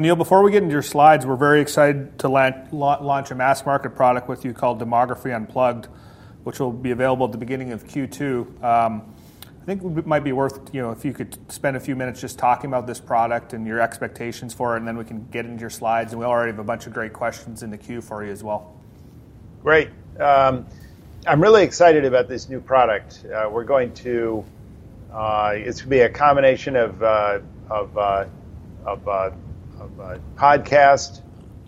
Neil, before we get into your slides, we're very excited to launch a mass market product with you called Demography Unplugged, which will be available at the beginning of Q2. Um, I think it might be worth you know, if you could spend a few minutes just talking about this product and your expectations for it, and then we can get into your slides. And we already have a bunch of great questions in the queue for you as well. Great. Um, I'm really excited about this new product. Uh, we're going to, uh, it's going to be a combination of, uh, of, of Uh, podcast,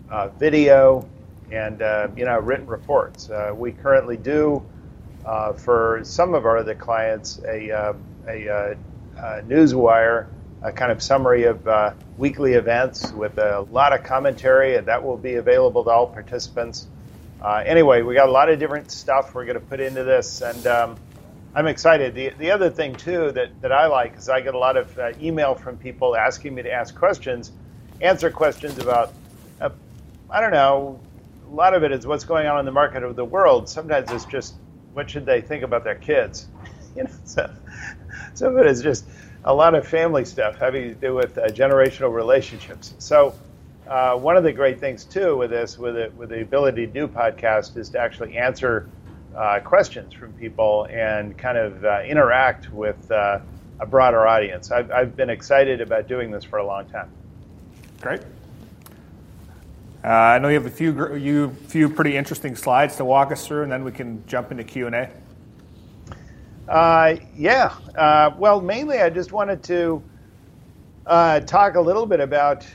uh, video, and uh, you know written reports. We currently do, for some of our other clients, a a newswire, a kind of summary of weekly events with a lot of commentary, and that will be available to all participants. Anyway, we got a lot of different stuff we're going to put into this, and um, I'm excited. The the other thing, too, that I like is I get a lot of email from people asking me to ask questions, answer questions about, uh, I don't know, a lot of it is what's going on in the market of the world. Sometimes it's just what should they think about their kids. You know, so, some of it is just a lot of family stuff having to do with uh, generational relationships. So uh, one of the great things, too, with this, with it, with the ability to do podcast, is to actually answer questions from people and kind of interact with a broader audience. I've been excited about doing this for a long time. Great. Uh, I know you have a few you few pretty interesting slides to walk us through, and then we can jump into Q&A. Uh, yeah. Uh, well, mainly, I just wanted to talk a little bit about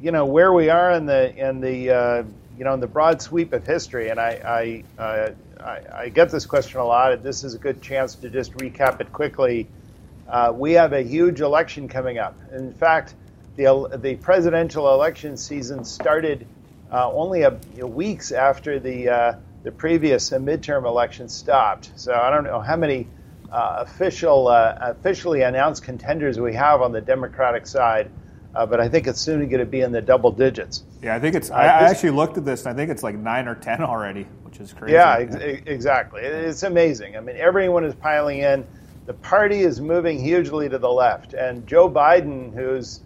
you know where we are in the in the you know in the broad sweep of history. And I I get this question a lot, and this is a good chance to just recap it quickly. We have a huge election coming up. In fact, the the presidential election season started uh, only a weeks after the uh, the previous uh, midterm election stopped. So I don't know how many official, officially announced contenders we have on the Democratic side, but I think it's soon going to be in the double digits. Yeah, I think it's. I actually looked at this, and I think it's like nine or 10 already, which is crazy. Yeah, exactly. It's amazing. I mean, everyone is piling in. The party is moving hugely to the left. And Joe Biden, who's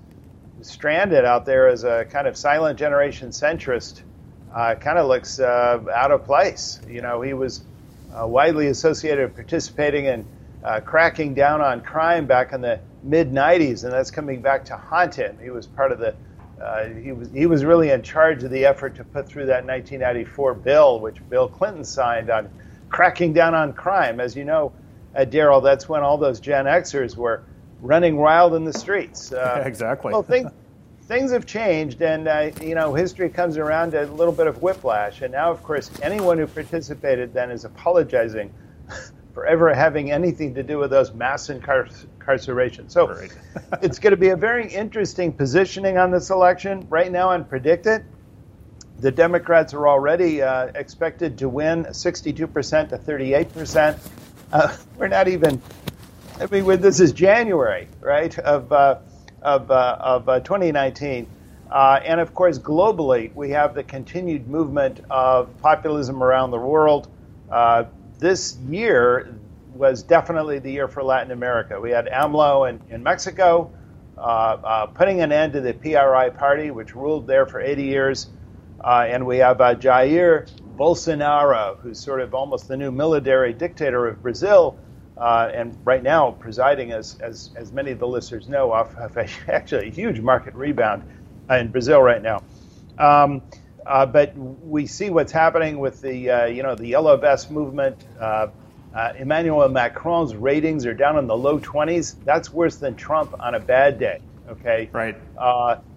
stranded out there as a kind of silent generation centrist, uh, kind of looks uh, out of place. You know, he was uh, widely associated with participating in cracking down on crime back in the mid-'90s, and that's coming back to haunt him. He was part of the. He was he was really in charge of the effort to put through that 1994 bill, which Bill Clinton signed on cracking down on crime. As you know, Daryl, that's when all those Gen Xers were running wild in the streets. Uh, exactly. Well, things have changed, and uh, you know, history comes around to a little bit of whiplash. And now, of course, anyone who participated then is apologizing for ever having anything to do with those mass incarcerations. So it's going to be a very interesting positioning on this election. Right now, I'm predicting the Democrats are already uh, expected to win 62% to 38%. Uh, we're not even. I mean, this is January, right, of uh, of uh, of uh, 2019. And of course, globally, we have the continued movement of populism around the world. This year was definitely the year for Latin America. We had AMLO in Mexico putting an end to the PRI party, which ruled there for 80 years. And we have Jair Bolsonaro, who's sort of almost the new military dictator of Brazil, Uh, and right now presiding, as as, as many of the listeners know, off of actually a huge market rebound in Brazil right now. Um, uh, but we see what's happening with the uh, you know the Yellow Vest movement. Uh, Emmanuel Macron's ratings are down in the low 20s. That's worse than Trump on a bad day. Okay? Right.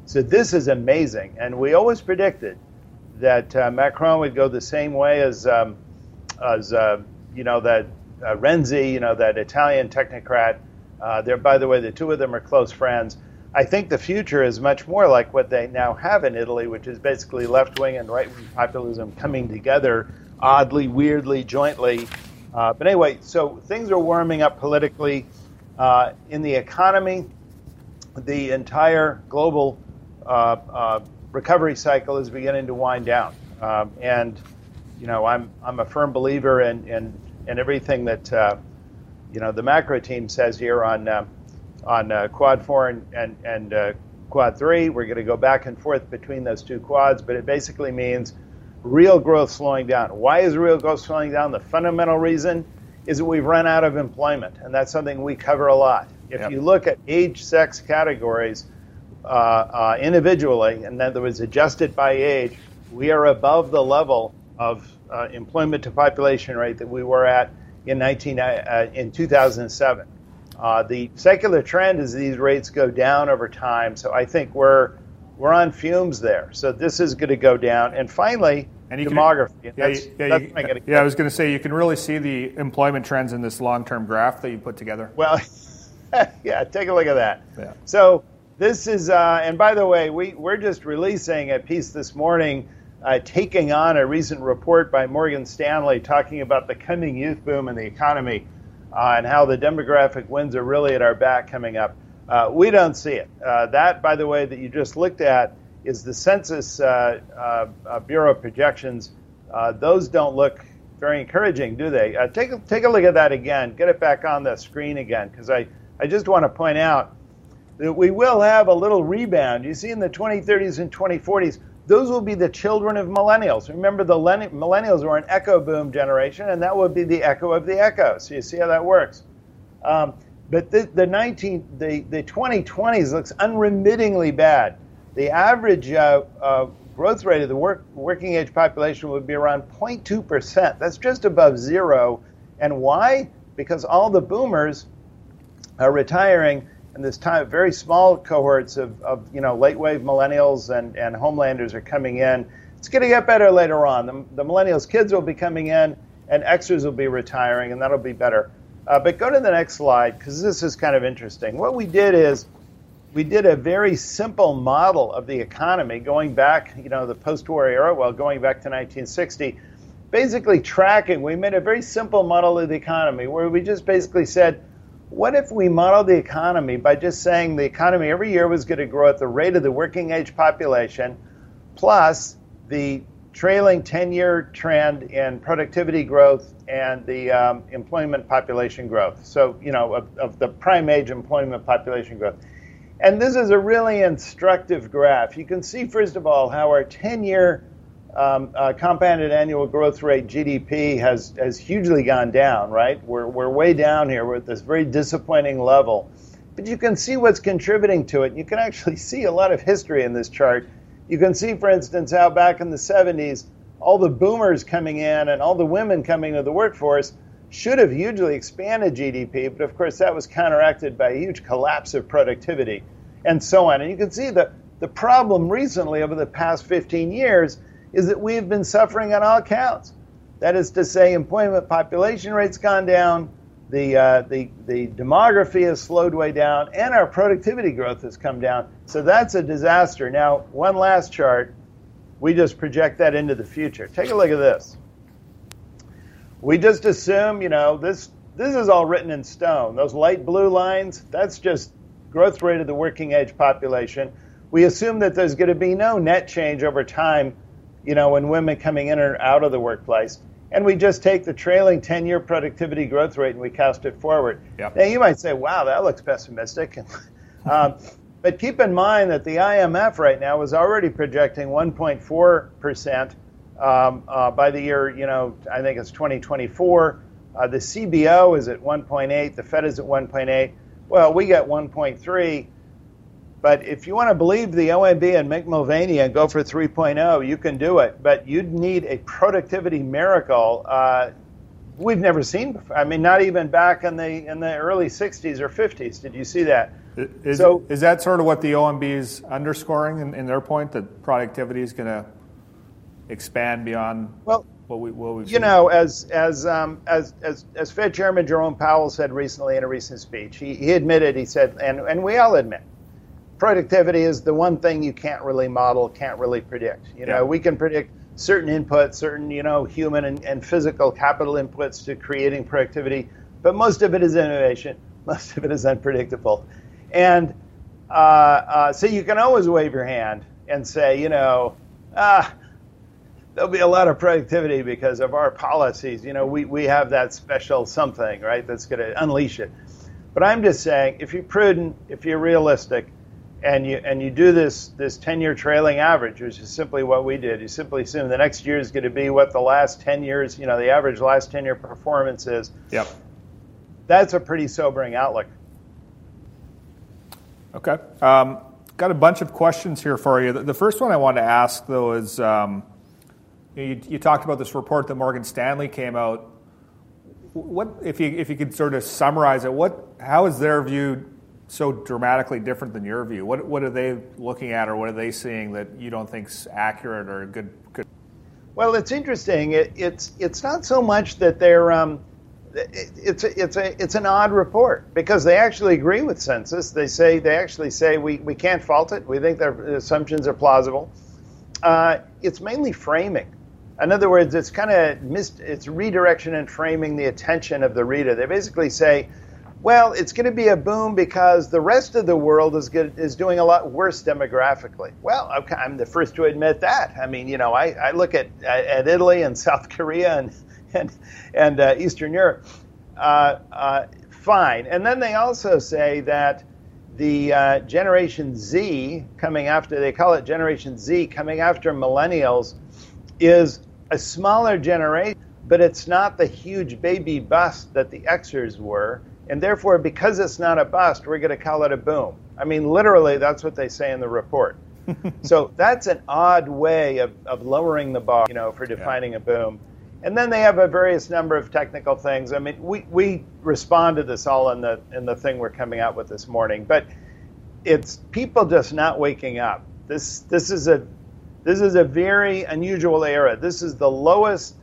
So this is amazing. And we always predicted that Macron would go the same way as um, as you know that Uh, Renzi, you know, that Italian technocrat. Uh, by the way, the two of them are close friends. I think the future is much more like what they now have in Italy, which is basically left-wing and right-wing populism coming together oddly, weirdly, jointly. Uh, but anyway, so things are warming up politically. In the economy, the entire global recovery cycle is beginning to wind down. Um, and you know, I'm I'm a firm believer in, in everything that you know, the macro team says here on on Quad 4 and and quad three. We're going to go back and forth between those two quads, but it basically means real growth slowing down. Why is real growth slowing down? The fundamental reason is that we've run out of employment, and that's something we cover a lot. If yep. you look at age, sex categories uh, uh, individually, and then that was adjusted by age, we are above the level of uh, employment to population rate that we were at in 19 uh, in 2007. Uh, the secular trend is these rates go down over time, so I think we're we're on fumes there. So this is going to go down. And finally, and demography. Can, yeah, that's, yeah, that's you, yeah, I was going to say you can really see the employment trends in this long-term graph that you put together. Well, yeah, take a look at that. Yeah. So this is, uh, and by the way, we we're just releasing a piece this morning. Uh, taking on a recent report by Morgan Stanley talking about the coming youth boom in the economy uh, and how the demographic winds are really at our back coming up. Uh, we don't see it. Uh, that, by the way, that you just looked at is the Census uh, uh, Bureau projections. Those don't look very encouraging, do they? take, a, take a look at that again. Get it back on the screen again, because I, I just want to point out that we will have a little rebound. You see, in the 2030s and 2040s, those will be the children of millennials. Remember, the millennials were an echo boom generation, and that would be the echo of the echo. So you see how that works. Um, but the, the 19, the, the 2020s looks unremittingly bad. The average uh, uh, growth rate of the work, working age population would be around 0.2%. That's just above zero. And why? Because all the boomers are retiring and this time very small cohorts of, of you know late wave millennials and, and homelanders are coming in. It's going to get better later on. The, the millennials kids will be coming in, and Xers will be retiring, and that'll be better. Uh, but go to the next slide because this is kind of interesting. What we did is we did a very simple model of the economy going back, you know, the post-war era, well, going back to 1960, basically tracking. We made a very simple model of the economy where we just basically said what if we modeled the economy by just saying the economy every year was going to grow at the rate of the working age population plus the trailing 10 year trend in productivity growth and the um, employment population growth. So, you know, of, of, the prime age employment population growth. And this is a really instructive graph. You can see, first of all, how our 10 year um, uh, compounded annual growth rate GDP has has hugely gone down. Right, we're we're way down here. We're at this very disappointing level. But you can see what's contributing to it. You can actually see a lot of history in this chart. You can see, for instance, how back in the 70s, all the boomers coming in and all the women coming to the workforce should have hugely expanded GDP, but of course that was counteracted by a huge collapse of productivity and so on. And you can see that the problem recently over the past 15 years is that we have been suffering on all counts. That is to say, employment population rate's gone down, the, uh, the, the demography has slowed way down, and our productivity growth has come down. So that's a disaster. Now, one last chart. We just project that into the future. Take a look at this. We just assume, you know, this this is all written in stone. Those light blue lines, that's just growth rate of the working age population. We assume that there's going to be no net change over time you know, when women coming in or out of the workplace. And we just take the trailing 10 year productivity growth rate and we cast it forward. Yep. Now, you might say, wow, that looks pessimistic. um, but keep in mind that the IMF right now is already projecting 1.4% um, uh, by the year, you know, I think it's 2024. Uh, the CBO is at 1.8, the Fed is at 1.8. Well, we got 1.3. But if you want to believe the OMB and Mick Mulvaney and go for 3.0, you can do it. But you'd need a productivity miracle uh, we've never seen before. I mean, not even back in the in the early 60s or 50s. Did you see that? Is, so, is that sort of what the OMB is underscoring in, in their point that productivity is going to expand beyond well, what we what we've you seen? know as as um, as as as Fed Chairman Jerome Powell said recently in a recent speech, he, he admitted he said, and and we all admit productivity is the one thing you can't really model, can't really predict. You know, yeah. we can predict certain inputs, certain you know human and, and physical capital inputs to creating productivity, but most of it is innovation. Most of it is unpredictable, and uh, uh, so you can always wave your hand and say, you know, ah, there'll be a lot of productivity because of our policies. You know, we, we have that special something, right, that's going to unleash it. But I'm just saying, if you're prudent, if you're realistic, and you and you do this this 10 year trailing average, which is simply what we did. You simply assume the next year is going to be what the last 10 years, you know, the average last 10 year performance is. Yep. That's a pretty sobering outlook. Okay. Um, got a bunch of questions here for you. The first one I wanted to ask, though, is um, you, you, talked about this report that Morgan Stanley came out. What if you if you could sort of summarize it? What how is their view so dramatically different than your view? What what are they looking at, or what are they seeing that you don't think's accurate or good? good? Well, it's interesting. It, it's it's not so much that they're um, it's a, it's a it's an odd report because they actually agree with census. They say they actually say we, we can't fault it. We think their assumptions are plausible. Uh, it's mainly framing. In other words, it's kind of missed. It's redirection and framing the attention of the reader. They basically say well, it's going to be a boom because the rest of the world is good, is doing a lot worse demographically. Well, okay, I'm the first to admit that. I mean, you know, I, I look at, at Italy and South Korea and and, and uh, Eastern Europe. Uh, uh, fine, and then they also say that the uh, Generation Z coming after they call it Generation Z coming after millennials is a smaller generation, but it's not the huge baby bust that the Xers were and therefore, because it's not a bust, we're going to call it a boom. I mean, literally, that's what they say in the report. so that's an odd way of, of lowering the bar, you know, for defining yeah. a boom. And then they have a various number of technical things. I mean, we, we respond to this all in the in the thing we're coming out with this morning, but it's people just not waking up. This this is a this is a very unusual era. This is the lowest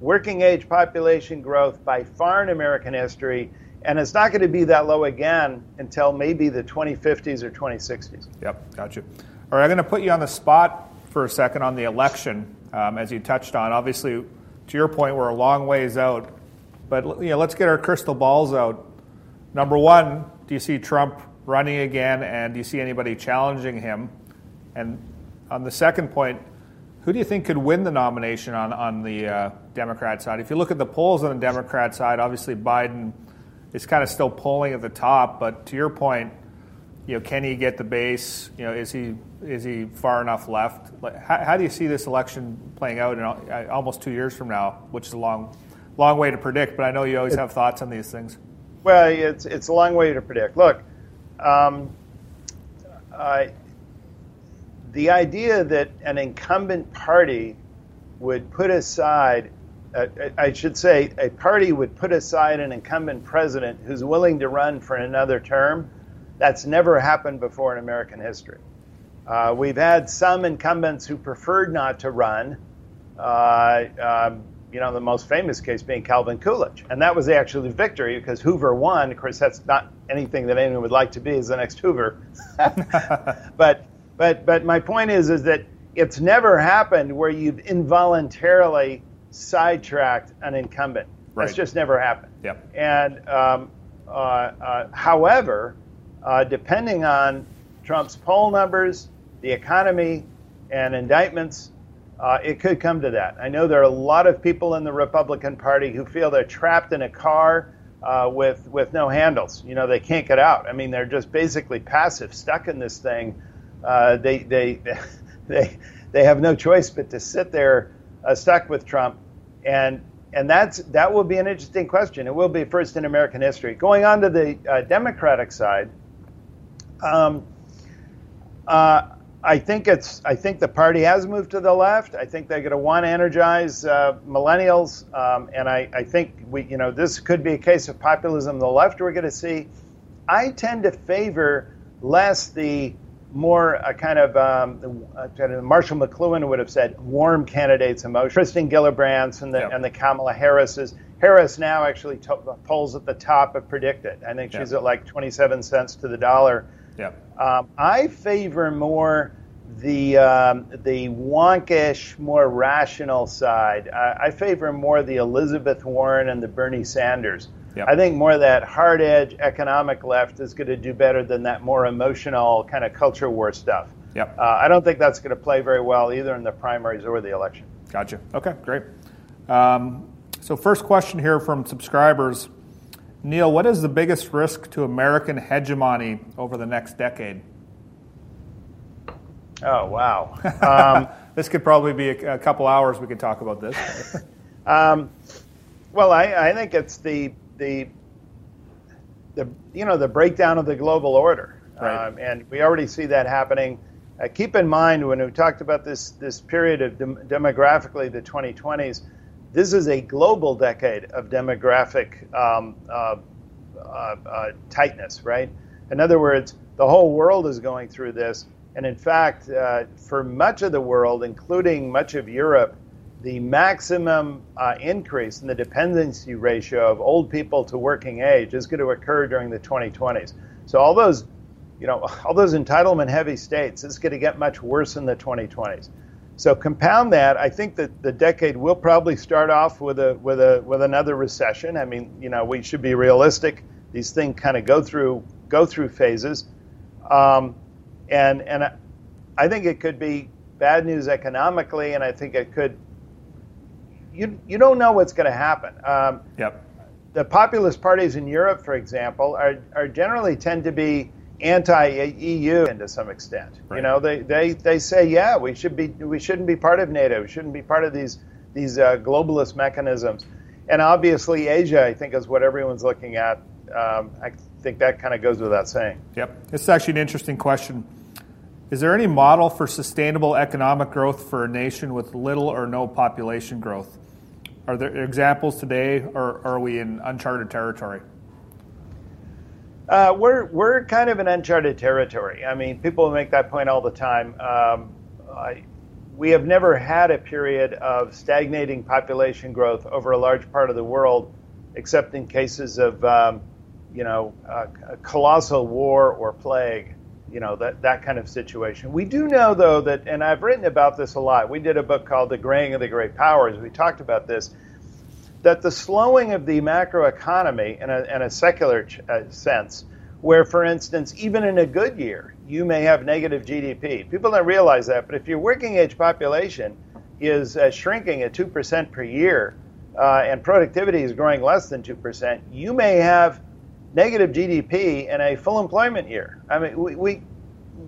working age population growth by far in American history and it's not going to be that low again until maybe the 2050s or 2060s. Yep, got you. All right, I'm going to put you on the spot for a second on the election, um, as you touched on. Obviously, to your point, we're a long ways out, but you know, let's get our crystal balls out. Number one, do you see Trump running again, and do you see anybody challenging him? And on the second point, who do you think could win the nomination on, on the uh, Democrat side? If you look at the polls on the Democrat side, obviously Biden is kind of still pulling at the top. But to your point, you know, can he get the base? You know, is he is he far enough left? How, how do you see this election playing out in uh, almost two years from now, which is a long, long way to predict? But I know you always have thoughts on these things. Well, it's it's a long way to predict. Look, um, uh, the idea that an incumbent party would put aside I should say, a party would put aside an incumbent president who's willing to run for another term. That's never happened before in American history. Uh, we've had some incumbents who preferred not to run. Uh, um, you know, the most famous case being Calvin Coolidge, and that was actually the victory because Hoover won. Of course, that's not anything that anyone would like to be as the next Hoover. but but but my point is is that it's never happened where you've involuntarily sidetracked an incumbent. Right. That's just never happened. Yep. And um, uh, uh, however, uh, depending on Trump's poll numbers, the economy, and indictments, uh, it could come to that. I know there are a lot of people in the Republican Party who feel they're trapped in a car uh, with with no handles. You know, they can't get out. I mean, they're just basically passive, stuck in this thing. Uh, they they they they have no choice but to sit there stuck with Trump and and that's that will be an interesting question. It will be first in American history. Going on to the uh, Democratic side, um, uh, I think it's I think the party has moved to the left. I think they're going to want to energize uh, millennials, um, and I, I think we you know this could be a case of populism. The left we're going to see. I tend to favor less the more a kind of um, Marshall McLuhan would have said warm candidates emotion. Kirsten Gillibrand and the yep. and the Kamala Harris's. Harris now actually to, polls at the top of predicted. I think she's yep. at like 27 cents to the dollar. Yep. Um, I favor more the um, the wonkish, more rational side. I, I favor more the Elizabeth Warren and the Bernie Sanders. Yep. I think more of that hard edge economic left is going to do better than that more emotional kind of culture war stuff. Yep. Uh, I don't think that's going to play very well either in the primaries or the election. Gotcha. Okay, great. Um, so, first question here from subscribers Neil, what is the biggest risk to American hegemony over the next decade? Oh wow! Um, this could probably be a, a, couple hours. We could talk about this. um, well, I, I, think it's the the the you know the breakdown of the global order, right. um, and we already see that happening. Uh, keep in mind when we talked about this this period of dem- demographically the 2020s, this is a global decade of demographic um, uh, uh, uh, tightness, right? In other words, the whole world is going through this, and in fact, uh, for much of the world, including much of Europe, the maximum uh, increase in the dependency ratio of old people to working age is going to occur during the 2020s. So all those you know, all those entitlement heavy states, it's going to get much worse in the 2020s. So compound that, I think that the decade will probably start off with a with a with another recession. I mean, you know, we should be realistic. These things kind of go through go through phases, um, and and I think it could be bad news economically, and I think it could. You you don't know what's going to happen. Um, yep. The populist parties in Europe, for example, are are generally tend to be anti-EU and to some extent. Right. You know, they, they, they say, yeah, we should be we shouldn't be part of NATO. We shouldn't be part of these these uh, globalist mechanisms. And obviously, Asia, I think, is what everyone's looking at. Um, I think that kind of goes without saying. Yep, this is actually an interesting question. Is there any model for sustainable economic growth for a nation with little or no population growth? Are there examples today, or are we in uncharted territory? Uh, we're we're kind of in uncharted territory. I mean, people make that point all the time. Um, I, we have never had a period of stagnating population growth over a large part of the world, except in cases of um, you know a colossal war or plague. You know that that kind of situation. We do know though that, and I've written about this a lot. We did a book called The Graying of the Great Powers. We talked about this that the slowing of the macroeconomy in a, in a secular ch- uh, sense, where, for instance, even in a good year, you may have negative GDP. People don't realize that, but if your working age population is uh, shrinking at 2% per year uh, and productivity is growing less than 2%, you may have negative GDP in a full employment year. I mean, we, we,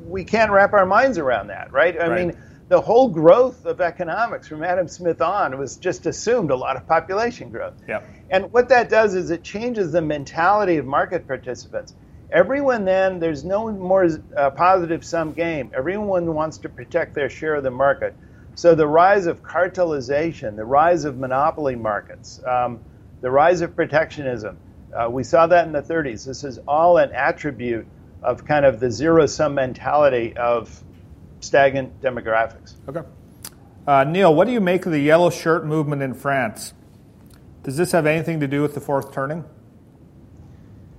we can't wrap our minds around that, right? I right. mean, the whole growth of economics from Adam Smith on was just assumed a lot of population growth. Yeah. And what that does is it changes the mentality of market participants. Everyone then, there's no more uh, positive sum game. Everyone wants to protect their share of the market. So the rise of cartelization, the rise of monopoly markets, um, the rise of protectionism, uh, we saw that in the 30s. This is all an attribute of kind of the zero sum mentality of stagnant demographics. Okay. Uh, Neil, what do you make of the yellow shirt movement in France? Does this have anything to do with the fourth turning?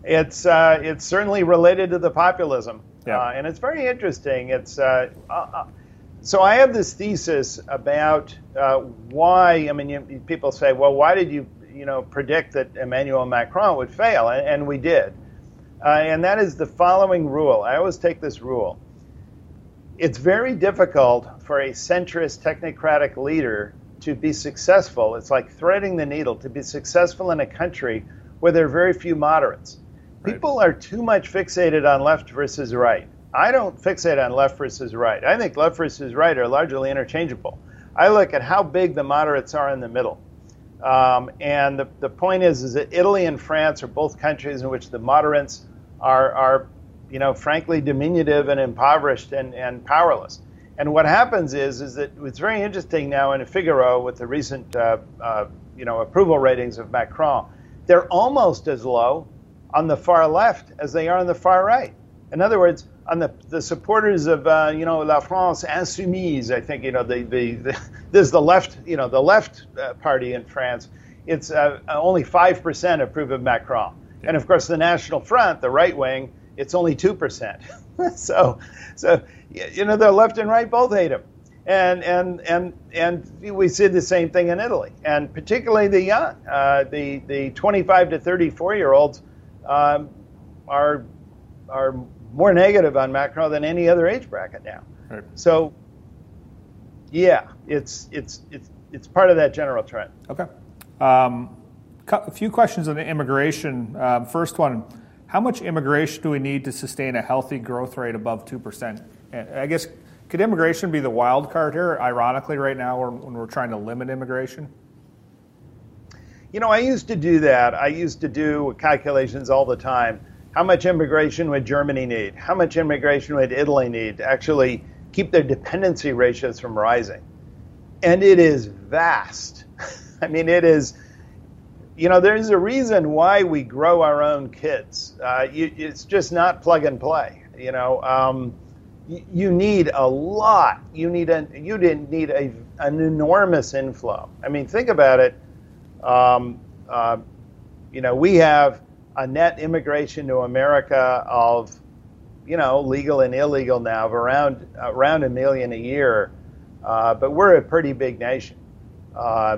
It's uh, it's certainly related to the populism, yeah. Uh, and it's very interesting. It's uh, uh, uh, so I have this thesis about why. I mean, you, people say, well, why did you you know predict that Emmanuel Macron would fail, and, and we did, uh, and that is the following rule. I always take this rule it's very difficult for a centrist technocratic leader to be successful. It's like threading the needle to be successful in a country where there are very few moderates. Right. People are too much fixated on left versus right. I don't fixate on left versus right. I think left versus right are largely interchangeable. I look at how big the moderates are in the middle. Um, and the, the point is, is that Italy and France are both countries in which the moderates are, are you know, frankly diminutive and impoverished and, and powerless. And what happens is, is that it's very interesting now in Figaro with the recent, uh, uh, you know, approval ratings of Macron. They're almost as low on the far left as they are on the far right. In other words, on the, the supporters of, uh, you know, La France Insoumise, I think, you know, the, the, the there's the left, you know, the left uh, party in France. It's uh, only 5% approve of Macron. Yeah. And of course, the National Front, the right wing, it's only 2%. so, so, you know, the left and right both hate him. And, and, and, and we see the same thing in Italy, and particularly the young. Uh, the, the 25 to 34 year olds um, are, are more negative on Macron than any other age bracket now. Right. So, yeah, it's, it's, it's, it's part of that general trend. Okay. Um, a few questions on immigration. Um, first one how much immigration do we need to sustain a healthy growth rate above 2%? I guess Could immigration be the wild card here, ironically, right now when we're trying to limit immigration? You know, I used to do that. I used to do calculations all the time. How much immigration would Germany need? How much immigration would Italy need to actually keep their dependency ratios from rising? And it is vast. I mean, it is, you know, there's a reason why we grow our own kids. Uh, you, it's just not plug and play. You know, um, you, you need a lot. You need a, you didn't need a, an enormous inflow. I mean, think about it um, uh, you know, we have a net immigration to America of, you know, legal and illegal now of around around a million a year, uh, but we're a pretty big nation. Uh,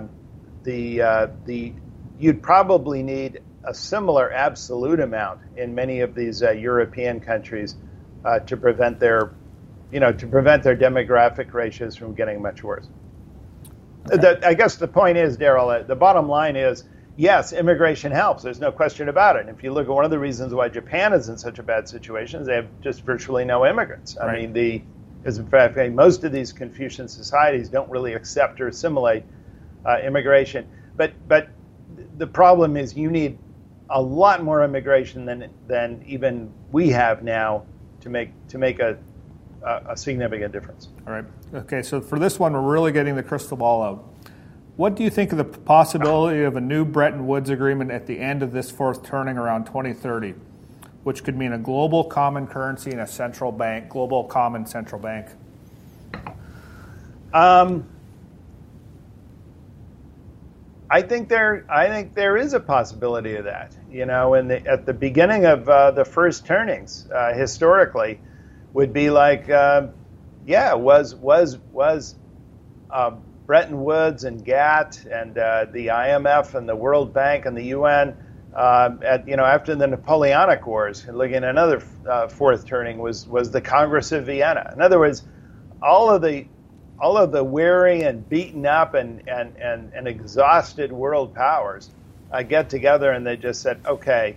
the uh, the you'd probably need a similar absolute amount in many of these uh, European countries uh, to prevent their, you know, to prevent their demographic ratios from getting much worse. Okay. The, I guess the point is, Daryl, uh, the bottom line is yes, immigration helps. There's no question about it. And if you look at one of the reasons why Japan is in such a bad situation, is they have just virtually no immigrants. I right. mean, the because in fact most of these Confucian societies don't really accept or assimilate uh, immigration. But but the problem is you need a lot more immigration than than even we have now to make to make a a, significant difference. All right. Okay, so for this one, we're really getting the crystal ball out. What do you think of the possibility of a new Bretton Woods agreement at the end of this fourth turning around 2030, which could mean a global common currency and a central bank, global common central bank? Um, I think there, I think there is a possibility of that. You know, in the, at the beginning of uh, the first turnings, uh, historically, would be like, uh, yeah, was was was uh, Bretton Woods and GATT and uh, the IMF and the World Bank and the UN. Uh, at you know after the Napoleonic Wars, looking another uh, fourth turning was was the Congress of Vienna. In other words, all of the all of the weary and beaten up and and and, and exhausted world powers uh, get together and they just said, okay,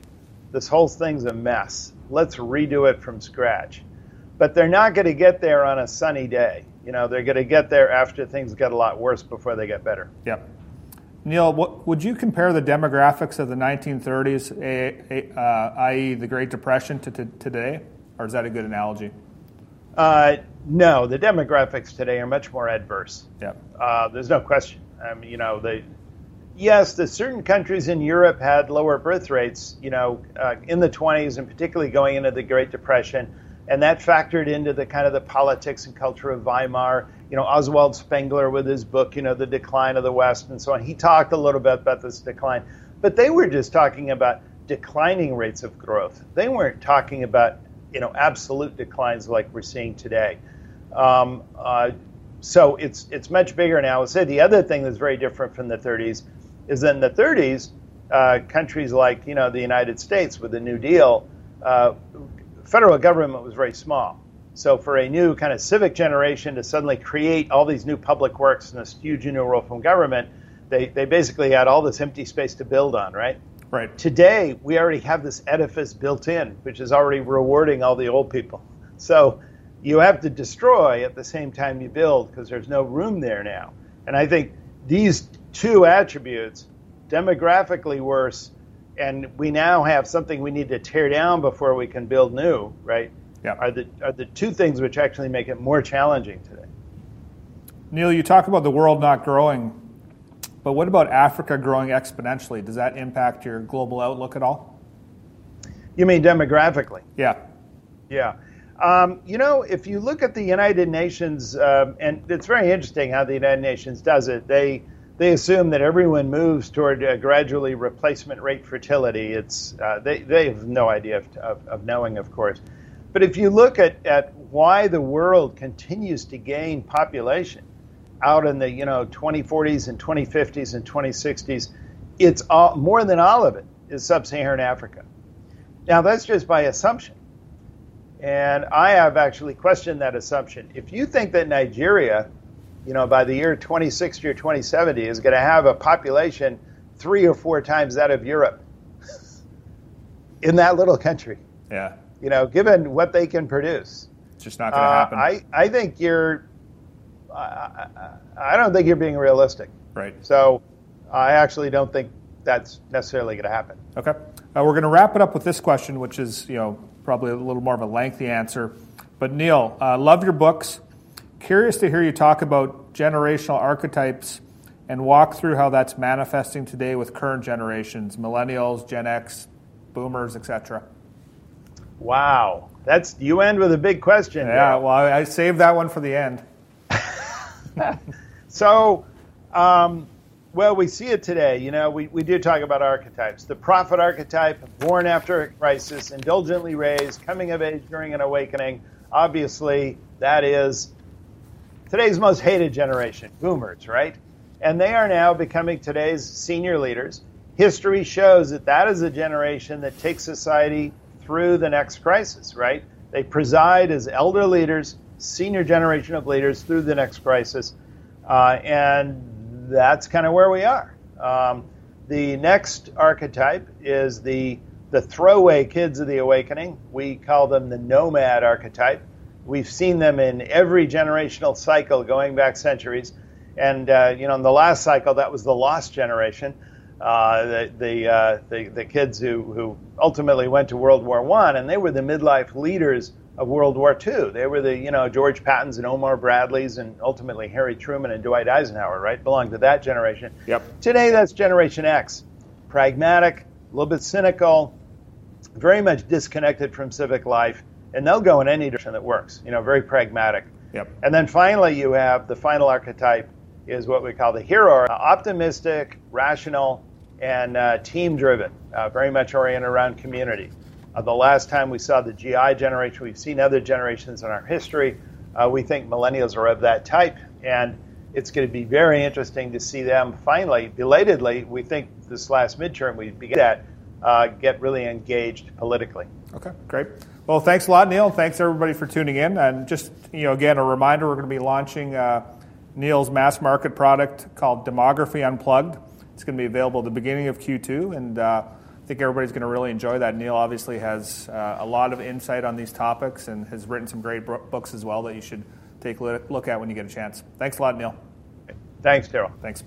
this whole thing's a mess. Let's redo it from scratch but they're not going to get there on a sunny day. You know, they're going to get there after things get a lot worse before they get better. Yep. Neil, what, would you compare the demographics of the 1930s, uh, i.e., the Great Depression, to, to, today, or is that a good analogy? Uh, no, the demographics today are much more adverse. Yeah. Uh, there's no question. I mean, you know, the yes, the certain countries in Europe had lower birth rates, you know, uh, in the 20s and particularly going into the Great Depression and that factored into the kind of the politics and culture of Weimar. You know, Oswald Spengler with his book, you know, The Decline of the West and so on. He talked a little bit about this decline, but they were just talking about declining rates of growth. They weren't talking about you know absolute declines like we're seeing today. Um, uh, so it's it's much bigger now. I would say the other thing that's very different from the 30s is in the 30s, uh, countries like you know the United States with the New Deal uh, federal government was very small. So for a new kind of civic generation to suddenly create all these new public works and this huge new role from government, they, they basically had all this empty space to build on, right? Right. Today, we already have this edifice built in, which is already rewarding all the old people. So you have to destroy at the same time you build because there's no room there now. And I think these two attributes, demographically worse and we now have something we need to tear down before we can build new, right? Yeah. Are the are the two things which actually make it more challenging today. Neil, you talk about the world not growing, but what about Africa growing exponentially? Does that impact your global outlook at all? You mean demographically? Yeah. Yeah. Um, you know, if you look at the United Nations, um, and it's very interesting how the United Nations does it. They they assume that everyone moves toward a gradually replacement rate fertility. It's uh, they they have no idea of, of, of, knowing, of course. But if you look at, at why the world continues to gain population out in the you know 2040s and 2050s and 2060s, it's all, more than all of it is sub-Saharan Africa. Now that's just by assumption. And I have actually questioned that assumption. If you think that Nigeria you know, by the year 2060 or 2070 is going to have a population three or four times that of Europe in that little country. Yeah. You know, given what they can produce. It's just not going to happen. I, I think you're. I, I don't think you're being realistic. Right. So I actually don't think that's necessarily going to happen. Okay. Uh, we're going to wrap it up with this question, which is you know probably a little more of a lengthy answer. But Neil, uh, love your books. Curious to hear you talk about generational archetypes and walk through how that's manifesting today with current generations, millennials, Gen X, boomers, etc. Wow, that's you end with a big question. Yeah, well, I, I saved that one for the end. so, um, well, we see it today. You know, we, we do talk about archetypes. The prophet archetype, born after a crisis, indulgently raised, coming of age during an awakening. Obviously, that is today's most hated generation, boomers, right? And they are now becoming today's senior leaders. History shows that that is a generation that takes society through the next crisis, right? They preside as elder leaders, senior generation of leaders through the next crisis. Uh, and that's kind of where we are. Um, the next archetype is the the throwaway kids of the awakening. We call them the nomad archetype. We've seen them in every generational cycle going back centuries, and uh, you know in the last cycle that was the lost generation, uh, the the, uh, the, the kids who who ultimately went to World War One, and they were the midlife leaders of World War II. They were the, you know, George Pattons and Omar Bradleys and ultimately Harry Truman and Dwight Eisenhower, right? Belonged to that generation. Yep. Today, that's Generation X. Pragmatic, a little bit cynical, very much disconnected from civic life, and they'll go in any direction that works, you know, very pragmatic. Yep. And then finally, you have the final archetype is what we call the hero, optimistic, rational, and uh, team driven, uh, very much oriented around community. Uh, the last time we saw the GI generation, we've seen other generations in our history. Uh, we think millennials are of that type, and it's going to be very interesting to see them finally, belatedly, we think this last midterm we began that, uh, get really engaged politically. Okay, great. Well, thanks a lot, Neil. Thanks everybody for tuning in. And just you know, again, a reminder: we're going to be launching uh, Neil's mass market product called Demography Unplugged. It's going to be available at the beginning of Q2, and uh, I think everybody's going to really enjoy that. Neil obviously has uh, a lot of insight on these topics and has written some great books as well that you should take a look at when you get a chance. Thanks a lot, Neil. Thanks, Daryl. Thanks.